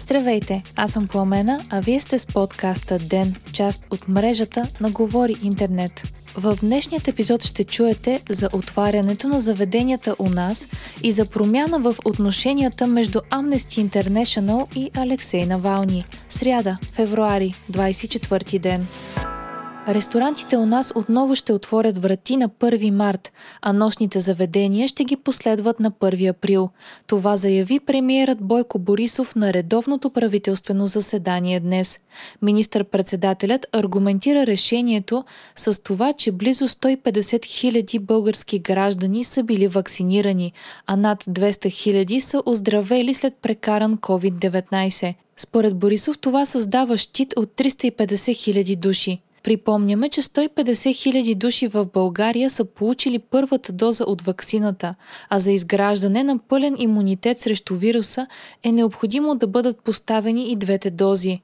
Здравейте, аз съм Пламена, а вие сте с подкаста ДЕН, част от мрежата на Говори Интернет. В днешният епизод ще чуете за отварянето на заведенията у нас и за промяна в отношенията между Amnesty International и Алексей Навални. Сряда, февруари, 24 ден. Ресторантите у нас отново ще отворят врати на 1 март, а нощните заведения ще ги последват на 1 април. Това заяви премиерът Бойко Борисов на редовното правителствено заседание днес. Министър-председателят аргументира решението с това, че близо 150 хиляди български граждани са били вакцинирани, а над 200 хиляди са оздравели след прекаран COVID-19. Според Борисов това създава щит от 350 хиляди души. Припомняме, че 150 хиляди души в България са получили първата доза от ваксината, а за изграждане на пълен имунитет срещу вируса е необходимо да бъдат поставени и двете дози.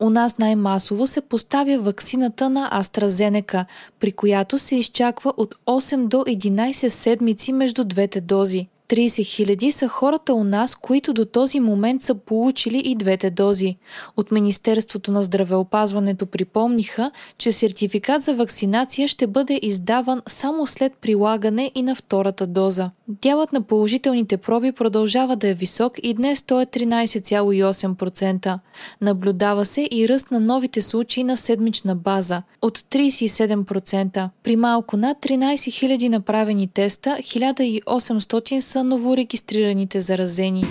У нас най-масово се поставя ваксината на AstraZeneca, при която се изчаква от 8 до 11 седмици между двете дози. 30 хиляди са хората у нас, които до този момент са получили и двете дози. От Министерството на здравеопазването припомниха, че сертификат за вакцинация ще бъде издаван само след прилагане и на втората доза. Дялът на положителните проби продължава да е висок и днес той е 13,8%. Наблюдава се и ръст на новите случаи на седмична база от 37%. При малко над 13 000 направени теста, 1800 са новорегистрираните заразени.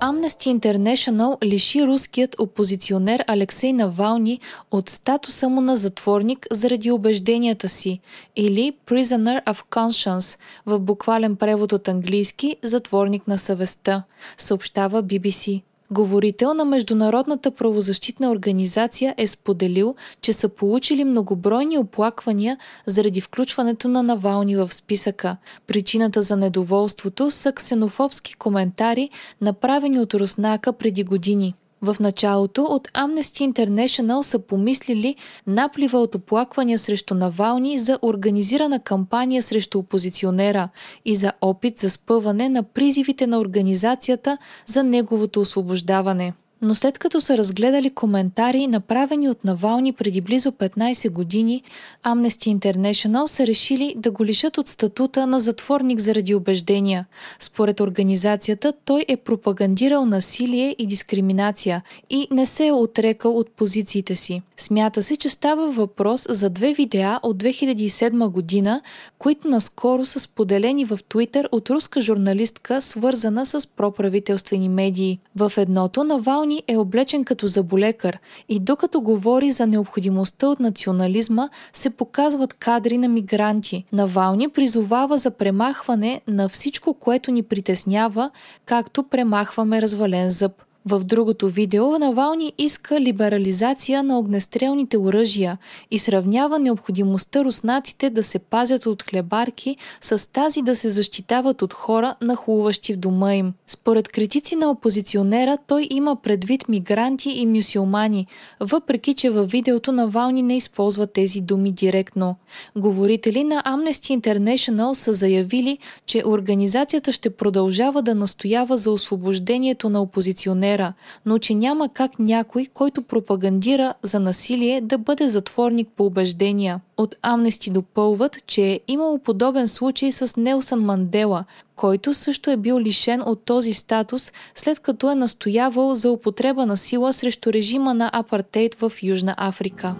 Amnesty International лиши руският опозиционер Алексей Навални от статуса му на затворник заради убежденията си или Prisoner of Conscience в буквален превод от английски затворник на съвестта, съобщава BBC. Говорител на Международната правозащитна организация е споделил, че са получили многобройни оплаквания заради включването на Навални в списъка. Причината за недоволството са ксенофобски коментари, направени от Руснака преди години. В началото от Amnesty International са помислили наплива от оплаквания срещу Навални за организирана кампания срещу опозиционера и за опит за спъване на призивите на организацията за неговото освобождаване но след като са разгледали коментари, направени от Навални преди близо 15 години, Amnesty International са решили да го лишат от статута на затворник заради убеждения. Според организацията, той е пропагандирал насилие и дискриминация и не се е отрекал от позициите си. Смята се, че става въпрос за две видеа от 2007 година, които наскоро са споделени в Твитър от руска журналистка, свързана с проправителствени медии. В едното Навални Навални е облечен като заболекар и докато говори за необходимостта от национализма, се показват кадри на мигранти. Навални призовава за премахване на всичко, което ни притеснява, както премахваме развален зъб. В другото видео Навални иска либерализация на огнестрелните оръжия и сравнява необходимостта руснаците да се пазят от хлебарки с тази да се защитават от хора, нахлуващи в дома им. Според критици на опозиционера, той има предвид мигранти и мюсюлмани, въпреки че във видеото Навални не използва тези думи директно. Говорители на Amnesty International са заявили, че организацията ще продължава да настоява за освобождението на опозиционера вера, но че няма как някой, който пропагандира за насилие, да бъде затворник по убеждения. От Амнести допълват, че е имало подобен случай с Нелсън Мандела, който също е бил лишен от този статус, след като е настоявал за употреба на сила срещу режима на апартейт в Южна Африка.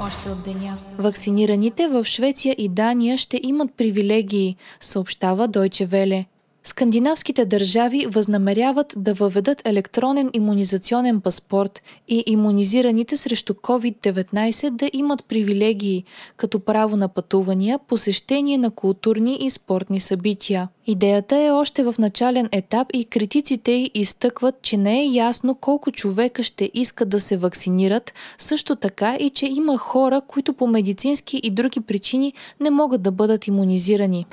Още от деня. Вакцинираните в Швеция и Дания ще имат привилегии, съобщава Дойче Веле. Скандинавските държави възнамеряват да въведат електронен иммунизационен паспорт и иммунизираните срещу COVID-19 да имат привилегии, като право на пътувания, посещение на културни и спортни събития. Идеята е още в начален етап и критиците й изтъкват, че не е ясно колко човека ще искат да се вакцинират, също така и че има хора, които по медицински и други причини не могат да бъдат иммунизирани.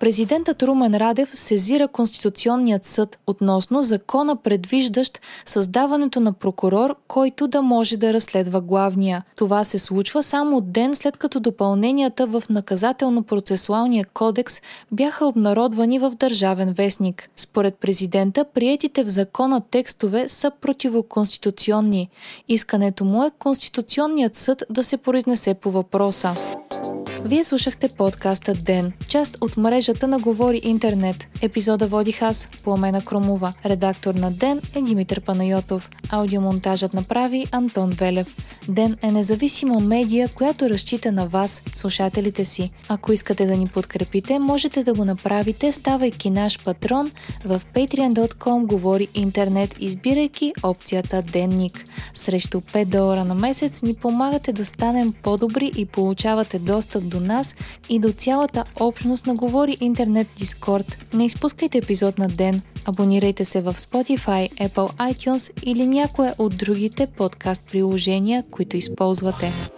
Президентът Румен Радев сезира Конституционният съд относно закона предвиждащ създаването на прокурор, който да може да разследва главния. Това се случва само ден след като допълненията в наказателно-процесуалния кодекс бяха обнародвани в Държавен вестник. Според президента, приетите в закона текстове са противоконституционни. Искането му е Конституционният съд да се произнесе по въпроса. Вие слушахте подкаста Ден, част от мрежата на Говори Интернет. Епизода водих аз, Пламена Кромова. Редактор на Ден е Димитър Панайотов. Аудиомонтажът направи Антон Велев. Ден е независима медия, която разчита на вас, слушателите си. Ако искате да ни подкрепите, можете да го направите, ставайки наш патрон в patreon.com Говори Интернет, избирайки опцията Денник. Срещу 5 долара на месец ни помагате да станем по-добри и получавате достъп до нас и до цялата общност на Говори Интернет Дискорд. Не изпускайте епизод на ден. Абонирайте се в Spotify, Apple iTunes или някое от другите подкаст приложения, които използвате.